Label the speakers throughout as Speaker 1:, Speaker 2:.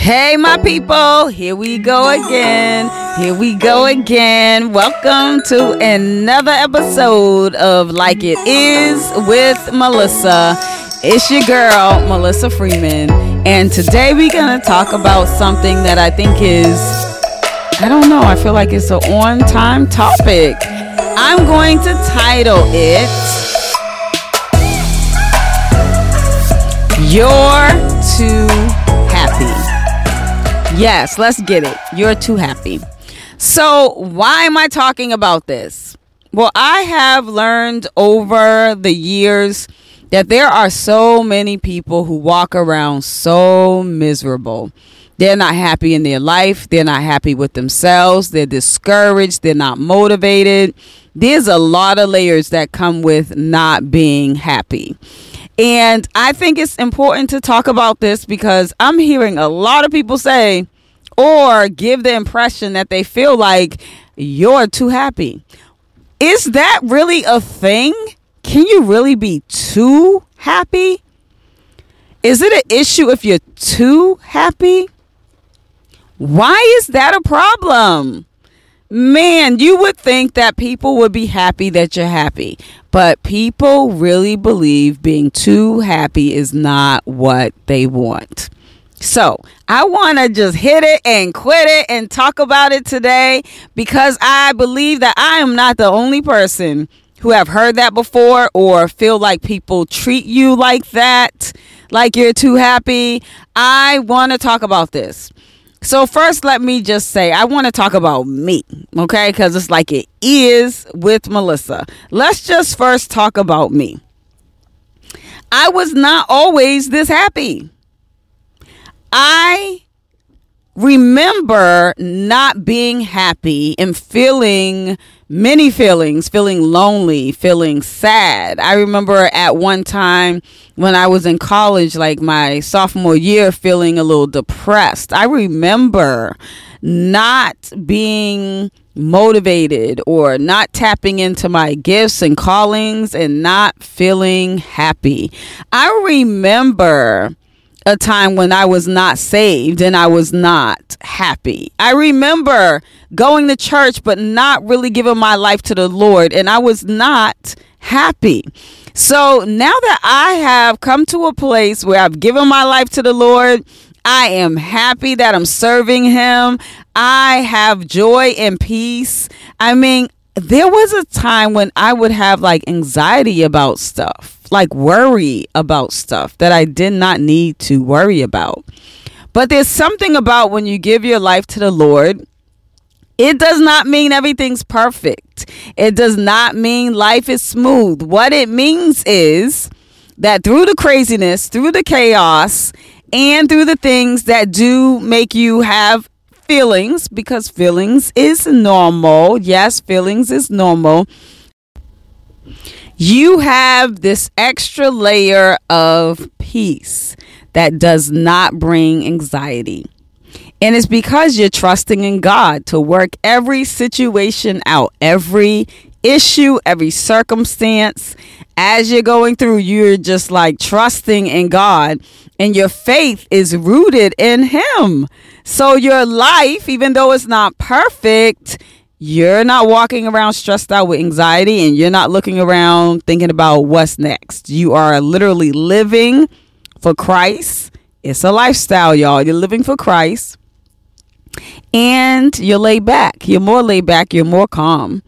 Speaker 1: Hey, my people, here we go again. Here we go again. Welcome to another episode of Like It Is with Melissa. It's your girl, Melissa Freeman. And today we're going to talk about something that I think is, I don't know, I feel like it's an on time topic. I'm going to title it Too Happy. Yes, let's get it. You're too happy. So, why am I talking about this? Well, I have learned over the years that there are so many people who walk around so miserable. They're not happy in their life. They're not happy with themselves. They're discouraged. They're not motivated. There's a lot of layers that come with not being happy. And I think it's important to talk about this because I'm hearing a lot of people say or give the impression that they feel like you're too happy. Is that really a thing? Can you really be too happy? Is it an issue if you're too happy? Why is that a problem? Man, you would think that people would be happy that you're happy, but people really believe being too happy is not what they want. So, I want to just hit it and quit it and talk about it today because I believe that I am not the only person who have heard that before or feel like people treat you like that, like you're too happy. I want to talk about this. So, first, let me just say, I want to talk about me, okay? Because it's like it is with Melissa. Let's just first talk about me. I was not always this happy. I remember not being happy and feeling many feelings, feeling lonely, feeling sad. I remember at one time when I was in college, like my sophomore year, feeling a little depressed. I remember not being motivated or not tapping into my gifts and callings and not feeling happy. I remember a time when I was not saved and I was not happy. I remember going to church but not really giving my life to the Lord and I was not happy. So now that I have come to a place where I've given my life to the Lord, I am happy that I'm serving Him. I have joy and peace. I mean, there was a time when I would have like anxiety about stuff like worry about stuff that I did not need to worry about. But there's something about when you give your life to the Lord, it does not mean everything's perfect. It does not mean life is smooth. What it means is that through the craziness, through the chaos, and through the things that do make you have feelings, because feelings is normal. Yes, feelings is normal you have this extra layer of peace that does not bring anxiety. And it's because you're trusting in God to work every situation out, every issue, every circumstance. As you're going through, you're just like trusting in God, and your faith is rooted in Him. So your life, even though it's not perfect, you're not walking around stressed out with anxiety and you're not looking around thinking about what's next. You are literally living for Christ. It's a lifestyle, y'all. You're living for Christ. And you're laid back. You're more laid back. You're more calm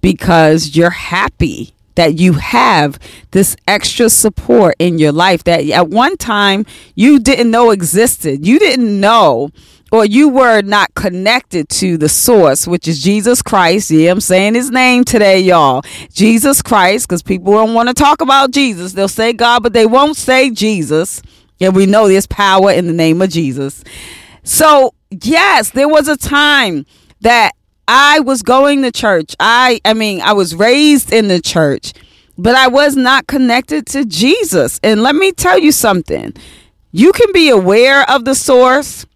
Speaker 1: because you're happy that you have this extra support in your life that at one time you didn't know existed. You didn't know or you were not connected to the source, which is Jesus Christ. Yeah, I'm saying his name today, y'all. Jesus Christ, because people don't want to talk about Jesus. They'll say God, but they won't say Jesus. And we know there's power in the name of Jesus. So, yes, there was a time that I was going to church. I I mean, I was raised in the church, but I was not connected to Jesus. And let me tell you something. You can be aware of the source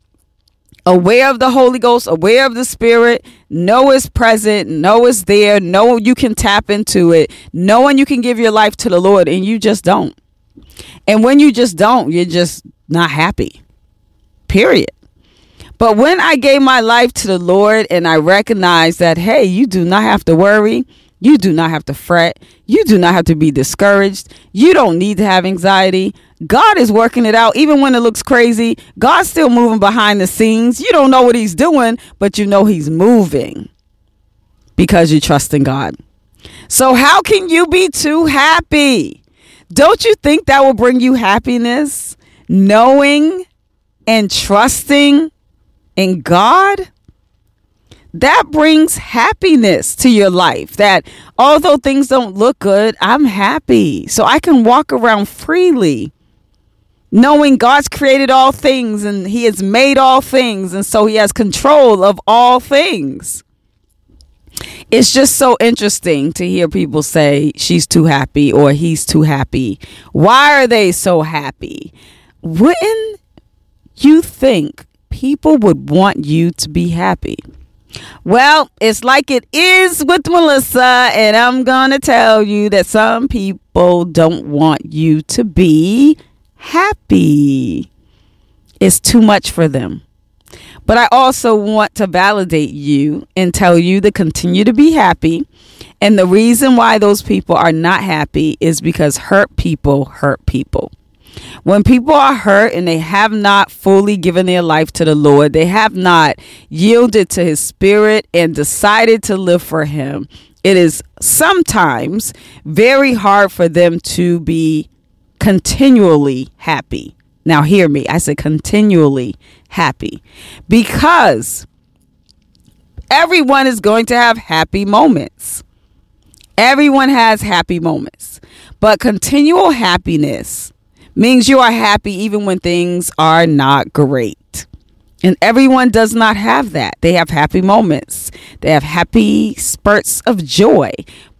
Speaker 1: aware of the Holy Ghost, aware of the Spirit, know it's present, know it's there, know you can tap into it, knowing you can give your life to the Lord, and you just don't. And when you just don't, you're just not happy. Period. But when I gave my life to the Lord and I recognized that, hey, you do not have to worry, you do not have to fret, you do not have to be discouraged, you don't need to have anxiety. God is working it out even when it looks crazy. God's still moving behind the scenes. You don't know what He's doing, but you know He's moving because you trust in God. So, how can you be too happy? Don't you think that will bring you happiness? Knowing and trusting in God? That brings happiness to your life. That although things don't look good, I'm happy. So I can walk around freely knowing God's created all things and He has made all things, and so He has control of all things it's just so interesting to hear people say she's too happy or he's too happy. Why are they so happy? Wouldn't you think people would want you to be happy? Well, it's like it is with Melissa, and I'm going to tell you that some people don't want you to be happy. It's too much for them. But I also want to validate you and tell you to continue to be happy. And the reason why those people are not happy is because hurt people hurt people. When people are hurt and they have not fully given their life to the Lord, they have not yielded to His Spirit and decided to live for Him, it is sometimes very hard for them to be continually happy. Now, hear me. I said continually happy because everyone is going to have happy moments. Everyone has happy moments. But continual happiness means you are happy even when things are not great. And everyone does not have that. They have happy moments, they have happy spurts of joy.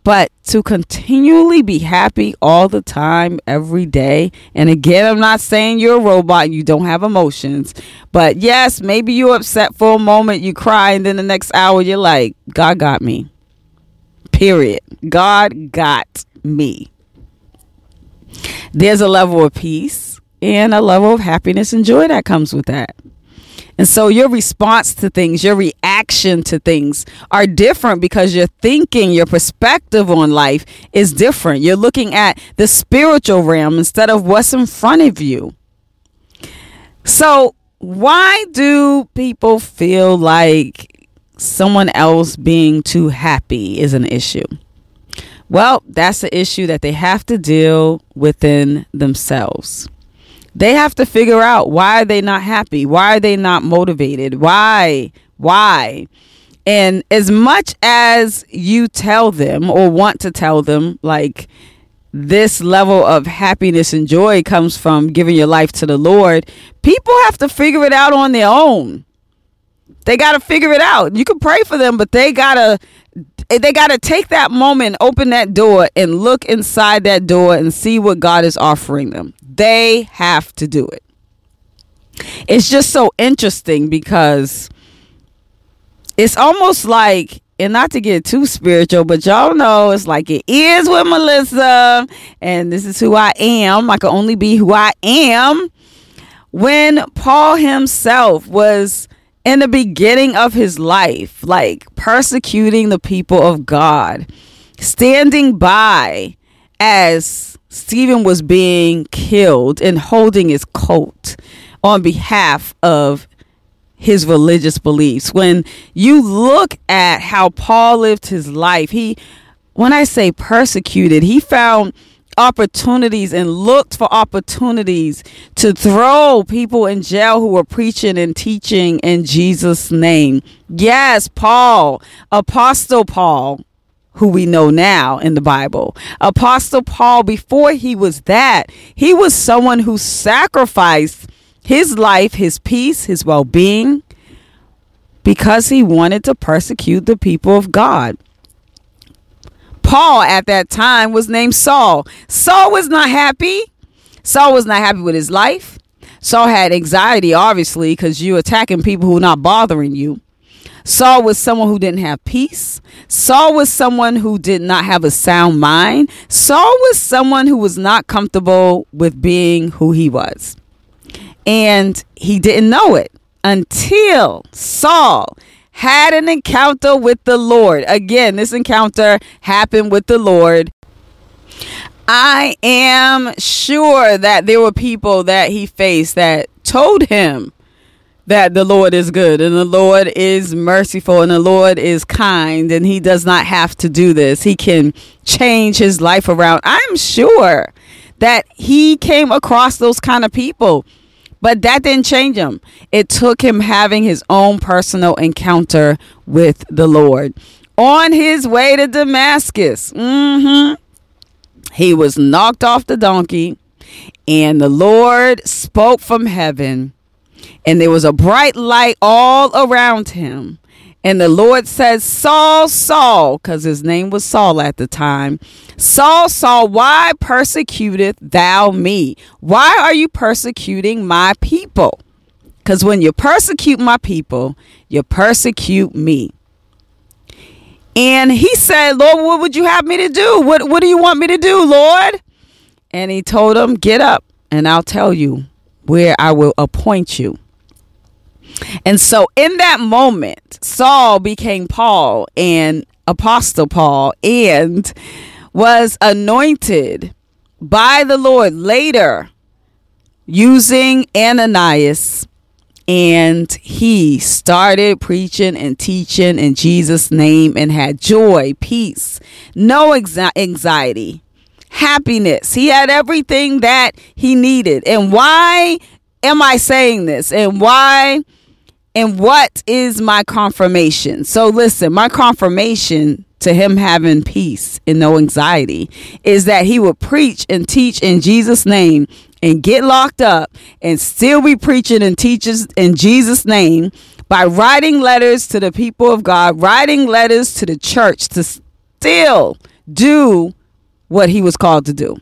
Speaker 1: But to continually be happy all the time, every day, and again, I'm not saying you're a robot, and you don't have emotions, but yes, maybe you're upset for a moment, you cry, and then the next hour you're like, God got me. Period. God got me. There's a level of peace and a level of happiness and joy that comes with that. And so your response to things, your reaction to things are different because your thinking, your perspective on life is different. You're looking at the spiritual realm instead of what's in front of you. So, why do people feel like someone else being too happy is an issue? Well, that's an issue that they have to deal within themselves. They have to figure out why are they not happy? Why are they not motivated? Why? Why? And as much as you tell them or want to tell them like this level of happiness and joy comes from giving your life to the lord people have to figure it out on their own. They got to figure it out. You can pray for them but they got to Eh, they got to take that moment, open that door, and look inside that door and see what God is offering them. They have to do it. It's just so interesting because it's almost like, and not to get too spiritual, but y'all know it's like it is with Melissa, and this is who I am. I can only be who I am. When Paul himself was in the beginning of his life, like persecuting the people of God, standing by as Stephen was being killed and holding his coat on behalf of his religious beliefs. When you look at how Paul lived his life, he, when I say persecuted, he found opportunities and looked for opportunities to throw people in jail who were preaching and teaching in Jesus' name. Yes, Paul, Apostle Paul, who we know now in the Bible. Apostle Paul, before he was that, he was someone who sacrificed his life, his peace, his well being, because he wanted to persecute the people of God. Paul at that time was named Saul. Saul was not happy. Saul was not happy with his life. Saul had anxiety, obviously, because you're attacking people who are not bothering you. Saul was someone who didn't have peace. Saul was someone who did not have a sound mind. Saul was someone who was not comfortable with being who he was. And he didn't know it until Saul had an encounter with the Lord. Again, this encounter happened with the Lord. I am sure that there were people that he faced that told him that the Lord is good and the Lord is merciful and the Lord is kind and he does not have to do this. He can change his life around. I'm sure that he came across those kind of people, but that didn't change him. It took him having his own personal encounter with the Lord. On his way to Damascus, mm-hmm, he was knocked off the donkey, and the Lord spoke from heaven and there was a bright light all around him. And the Lord said, Saul, Saul, because his name was Saul at the time. Saul, Saul, why persecuteth thou me? Why are you persecuting my people? Because when you persecute my people, you persecute me. And he said, Lord, what would you have me to do? What, what do you want me to do, Lord? And he told him, Get up and I'll tell you where I will appoint you. And so in that moment, Saul became Paul and Apostle Paul and was anointed by the Lord later using Ananias. And he started preaching and teaching in Jesus' name and had joy, peace, no anxiety, happiness. He had everything that he needed. And why am I saying this? And why and what is my confirmation? So, listen, my confirmation to him having peace and no anxiety is that he would preach and teach in Jesus' name and get locked up and still be preaching and teaches in Jesus' name by writing letters to the people of God, writing letters to the church to still do what he was called to do,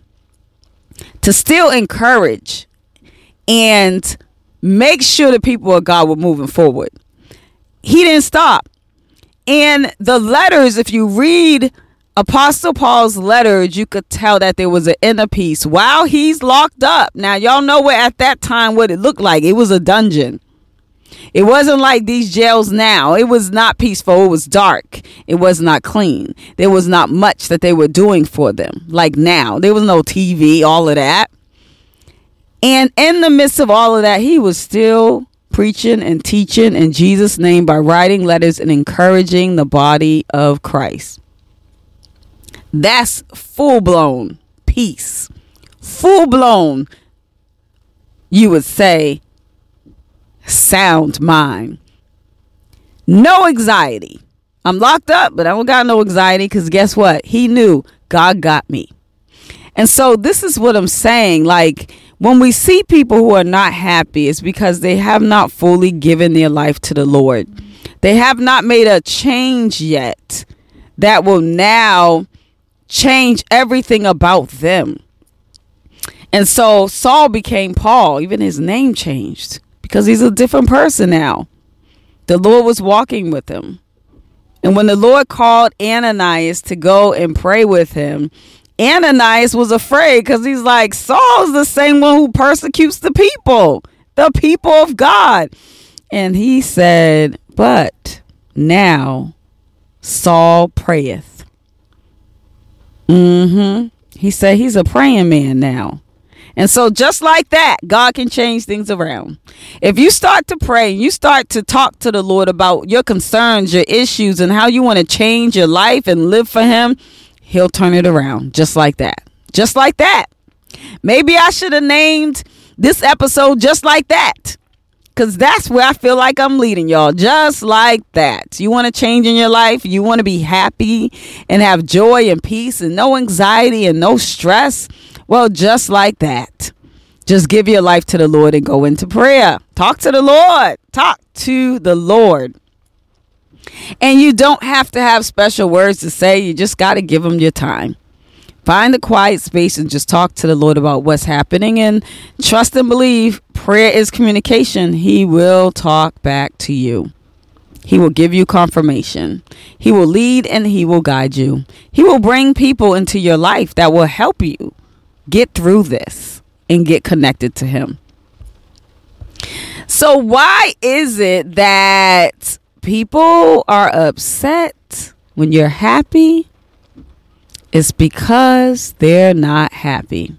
Speaker 1: to still encourage and make sure the people of God were moving forward. He didn't stop. And the letters, if you read Apostle Paul's letters, you could tell that there was an inner peace while he's locked up. Now, y'all know what at that time what it looked like. It was a dungeon. It wasn't like these jails now. It was not peaceful. It was dark. It was not clean. There was not much that they were doing for them like now. There was no TV, all of that. And in the midst of all of that, he was still preaching and teaching in Jesus' name by writing letters and encouraging the body of Christ. That's full blown peace. Full blown, you would say, sound mind. No anxiety. I'm locked up, but I don't got no anxiety because guess what? He knew God got me. And so this is what I'm saying. Like, when we see people who are not happy, it's because they have not fully given their life to the Lord. They have not made a change yet that will now change everything about them. And so Saul became Paul, even his name changed because he's a different person now. The Lord was walking with him. And when the Lord called Ananias to go and pray with him, Ananias was afraid because he's like, Saul's the same one who persecutes the people, the people of God. And he said, But now Saul prayeth. Mm-hmm. He said he's a praying man now. And so, just like that, God can change things around. If you start to pray, you start to talk to the Lord about your concerns, your issues, and how you want to change your life and live for Him, he'll turn it around just like that. Just like that. Maybe I should have named this episode just like that. Because that's where I feel like I'm leading y'all. Just like that. You want to change in your life? You want to be happy and have joy and peace and no anxiety and no stress? Well, just like that. Just give your life to the Lord and go into prayer. Talk to the Lord. Talk to the Lord. And you don't have to have special words to say, you just got to give them your time. Find a quiet space and just talk to the Lord about what's happening and trust and believe prayer is communication. He will talk back to you. He will give you confirmation. He will lead and he will guide you. He will bring people into your life that will help you get through this and get connected to him. So, why is it that people are upset when you're happy? It's because they're not happy.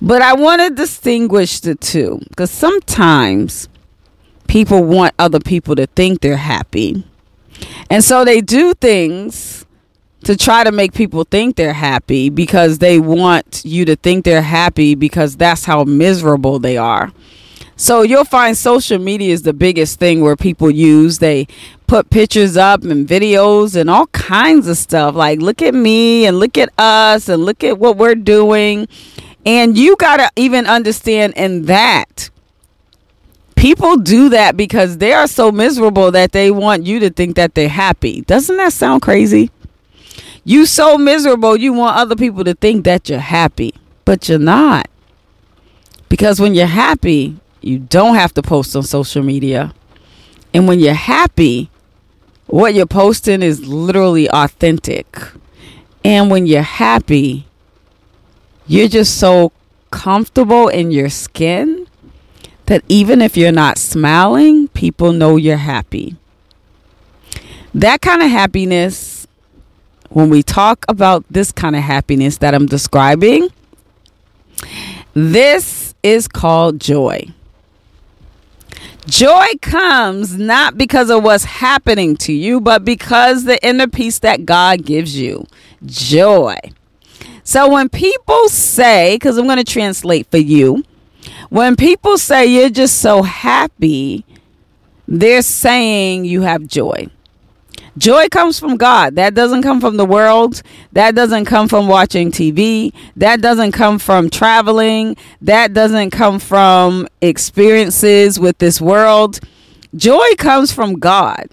Speaker 1: But I want to distinguish the two because sometimes people want other people to think they're happy. And so they do things to try to make people think they're happy because they want you to think they're happy because that's how miserable they are. So you'll find social media is the biggest thing where people use. They put pictures up and videos and all kinds of stuff like look at me and look at us and look at what we're doing. And you got to even understand in that people do that because they are so miserable that they want you to think that they're happy. Doesn't that sound crazy? You so miserable you want other people to think that you're happy, but you're not. Because when you're happy, you don't have to post on social media. And when you're happy, what you're posting is literally authentic. And when you're happy, you're just so comfortable in your skin that even if you're not smiling, people know you're happy. That kind of happiness, when we talk about this kind of happiness that I'm describing, this is called joy. Joy comes not because of what's happening to you, but because the inner peace that God gives you. Joy. So when people say, because I'm going to translate for you, when people say you're just so happy, they're saying you have joy. Joy comes from God. That doesn't come from the world. That doesn't come from watching TV. That doesn't come from traveling. That doesn't come from experiences with this world. Joy comes from God.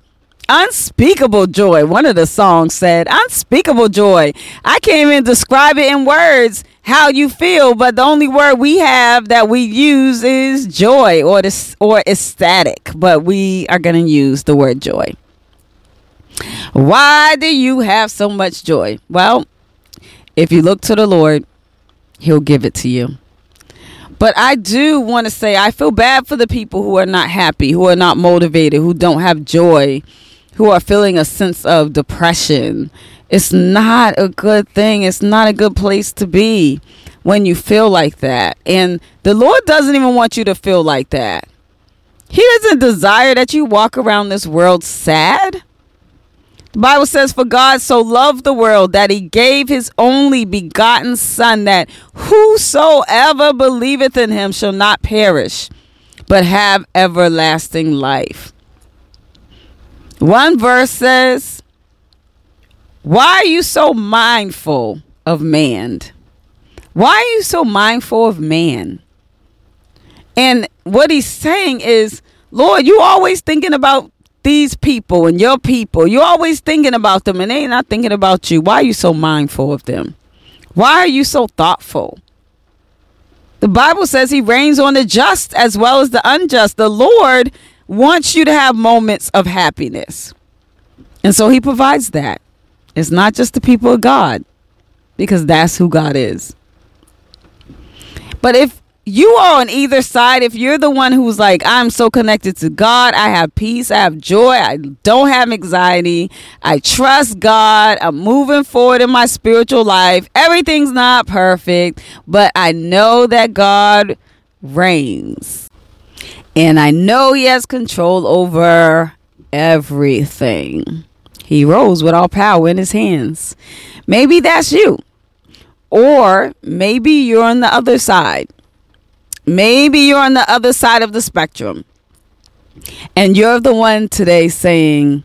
Speaker 1: Unspeakable joy. One of the songs said, Unspeakable joy. I can't even describe it in words how you feel, but the only word we have that we use is joy or or ecstatic. But we are going to use the word joy. Why do you have so much joy? Well, if you look to the Lord, He'll give it to you. But I do want to say I feel bad for the people who are not happy, who are not motivated, who don't have joy, who are feeling a sense of depression. It's not a good thing. It's not a good place to be when you feel like that. And the Lord doesn't even want you to feel like that. He doesn't desire that you walk around this world sad. Bible says, For God so loved the world that he gave his only begotten Son, that whosoever believeth in him shall not perish, but have everlasting life. One verse says, Why are you so mindful of man? Why are you so mindful of man? And what he's saying is, Lord, you always thinking about these people and your people, you're always thinking about them and they not thinking about you. Why are you so mindful of them? Why are you so thoughtful? The Bible says he rains on the just as well as the unjust. The Lord wants you to have moments of happiness. And so he provides that. It's not just the people of God, because that's who God is. But if you are on either side. If you're the one who's like, I'm so connected to God, I have peace, I have joy, I don't have anxiety, I trust God, I'm moving forward in my spiritual life. Everything's not perfect, but I know that God reigns. And I know He has control over everything. He rose with all power in His hands. Maybe that's you. Or maybe you're on the other side Maybe you're on the other side of the spectrum. And you're the one today saying,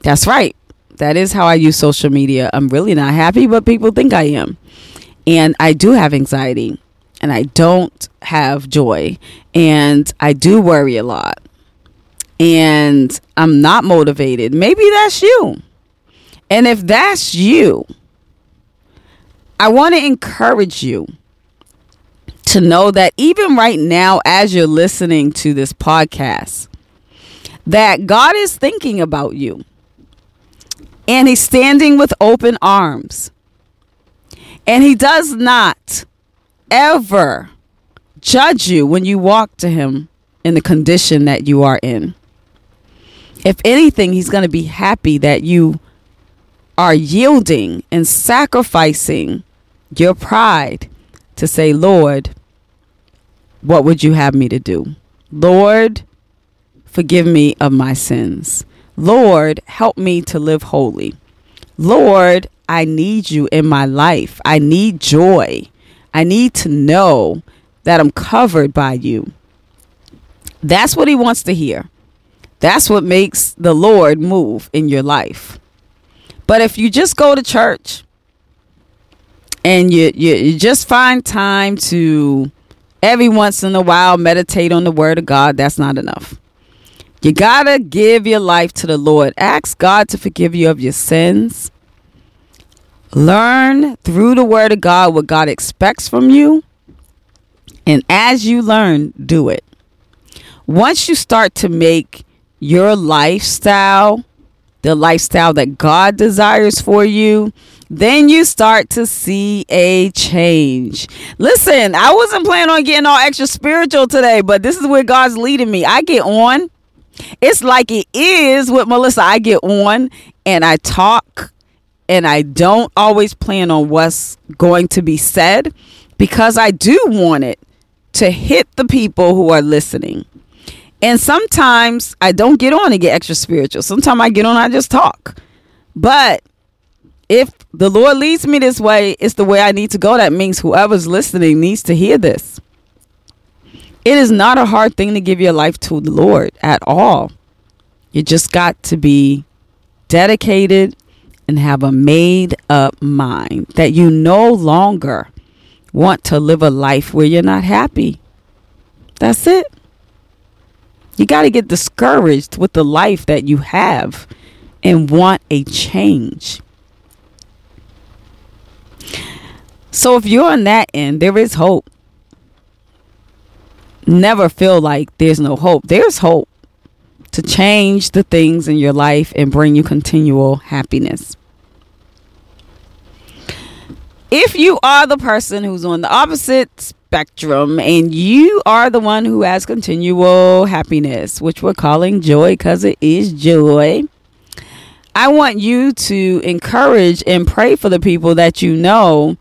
Speaker 1: That's right. That is how I use social media. I'm really not happy, but people think I am. And I do have anxiety and I don't have joy and I do worry a lot and I'm not motivated. Maybe that's you. And if that's you, I want to encourage you to know that even right now, as you're listening to this podcast, that God is thinking about you and He's standing with open arms. And He does not ever judge you when you walk to Him in the condition that you are in. If anything, He's going to be happy that you are yielding and sacrificing your pride to say, Lord, what would you have me to do? Lord, forgive me of my sins. Lord, help me to live holy. Lord, I need you in my life. I need joy. I need to know that I'm covered by you. That's what he wants to hear. That's what makes the Lord move in your life. But if you just go to church and you, you, you just find time to every once in a while meditate on the word of God, that's not enough. You got to give your life to the Lord. Ask God to forgive you of your sins. Learn through the word of God what God expects from you. And as you learn, do it. Once you start to make your lifestyle the lifestyle that God desires for you, then you start to see a change. Listen, I wasn't planning on getting all extra spiritual today, but this is where God's leading me. I get on. It's like it is with Melissa. I get on and I talk and I don't always plan on what's going to be said because I do want it to hit the people who are listening. And sometimes I don't get on and get extra spiritual. Sometimes I get on, I just talk. But if the Lord leads me this way, it's the way I need to go. That means whoever's listening needs to hear this. It is not a hard thing to give your life to the Lord at all. You just got to be dedicated and have a made up mind that you no longer want to live a life where you're not happy. That's it. You got to get discouraged with the life that you have and want a change. So if you're on that end, there is hope. Never feel like there's no hope. There's hope to change the things in your life and bring you continual happiness. If you are the person who's on the opposite spectrum and you are the one who has continual happiness, which we're calling joy because it is joy. I want you to encourage and pray for the people that you know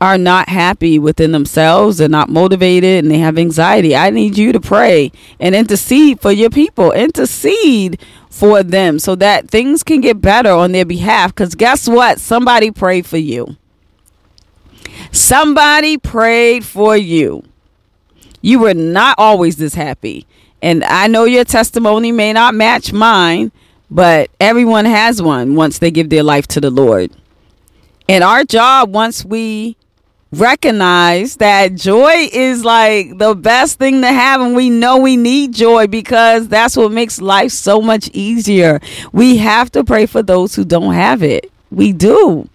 Speaker 1: are not happy within themselves, they're not motivated, and they have anxiety. I need you to pray and intercede for your people, intercede for them so that things can get better on their behalf. Because guess what? Somebody prayed for you. Somebody prayed for you. You were not always this happy. And I know your testimony may not match mine, but everyone has one once they give their life to the Lord. And our job, once we recognize that joy is like the best thing to have, and we know we need joy because that's what makes life so much easier. We have to pray for those who don't have it. We do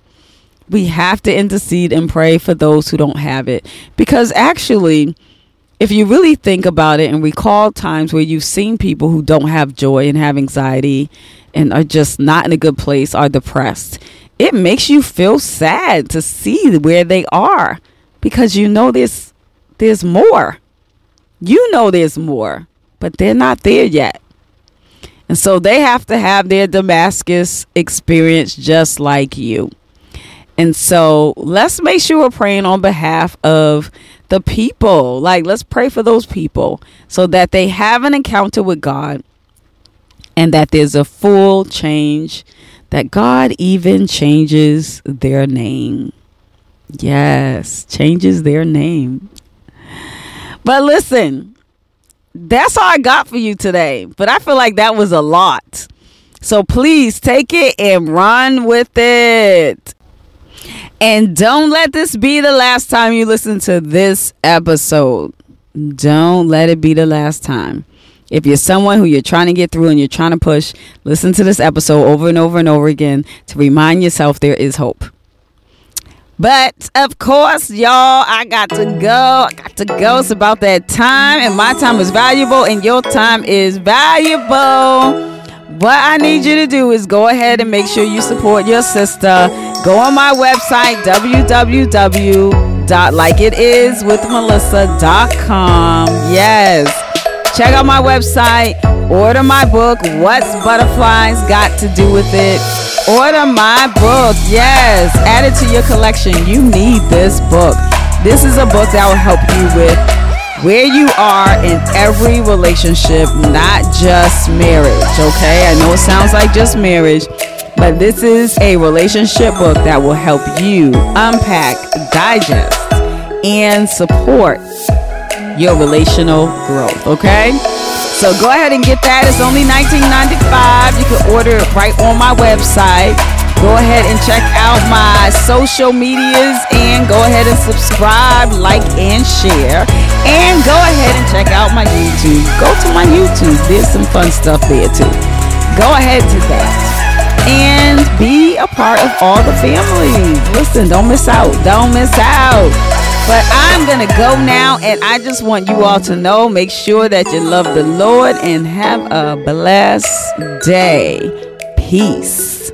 Speaker 1: we have to intercede and pray for those who don't have it. Because actually, if you really think about it and recall times where you've seen people who don't have joy and have anxiety and are just not in a good place, are depressed, it makes you feel sad to see where they are because you know there's there's more. You know there's more, but they're not there yet. And so they have to have their Damascus experience just like you. And so let's make sure we're praying on behalf of the people. Like, let's pray for those people so that they have an encounter with God and that there's a full change, that God even changes their name. Yes, changes their name. But listen, that's all I got for you today. But I feel like that was a lot. So please take it and run with it. And don't let this be the last time you listen to this episode. Don't let it be the last time. If you're someone who you're trying to get through and you're trying to push, listen to this episode over and over and over again to remind yourself there is hope. But of course, y'all, I got to go. I got to go. It's about that time, and my time is valuable, and your time is valuable. What I need you to do is go ahead and make sure you support your sister. Go on my website, www.likeItIsWithMelissa.com. Yes. Check out my website, order my book, What's Butterflies Got to Do with It? Order my book, yes, add it to your collection. You need this book. This is a book that will help you with where you are in every relationship, not just marriage, okay? I know it sounds like just marriage, but this is a relationship book that will help you unpack, digest, and support your relational growth, okay? So go ahead and get that. It's only $19.95. You can order it right on my website. Go ahead and check out my social medias and go ahead and subscribe, like, and share. And go ahead and check out my YouTube. Go to my YouTube. There's some fun stuff there too. Go ahead to that. And be a part of all the families. Listen, don't miss out. Don't miss out. But I'm going to go now, and I just want you all to know make sure that you love the Lord and have a blessed day. Peace.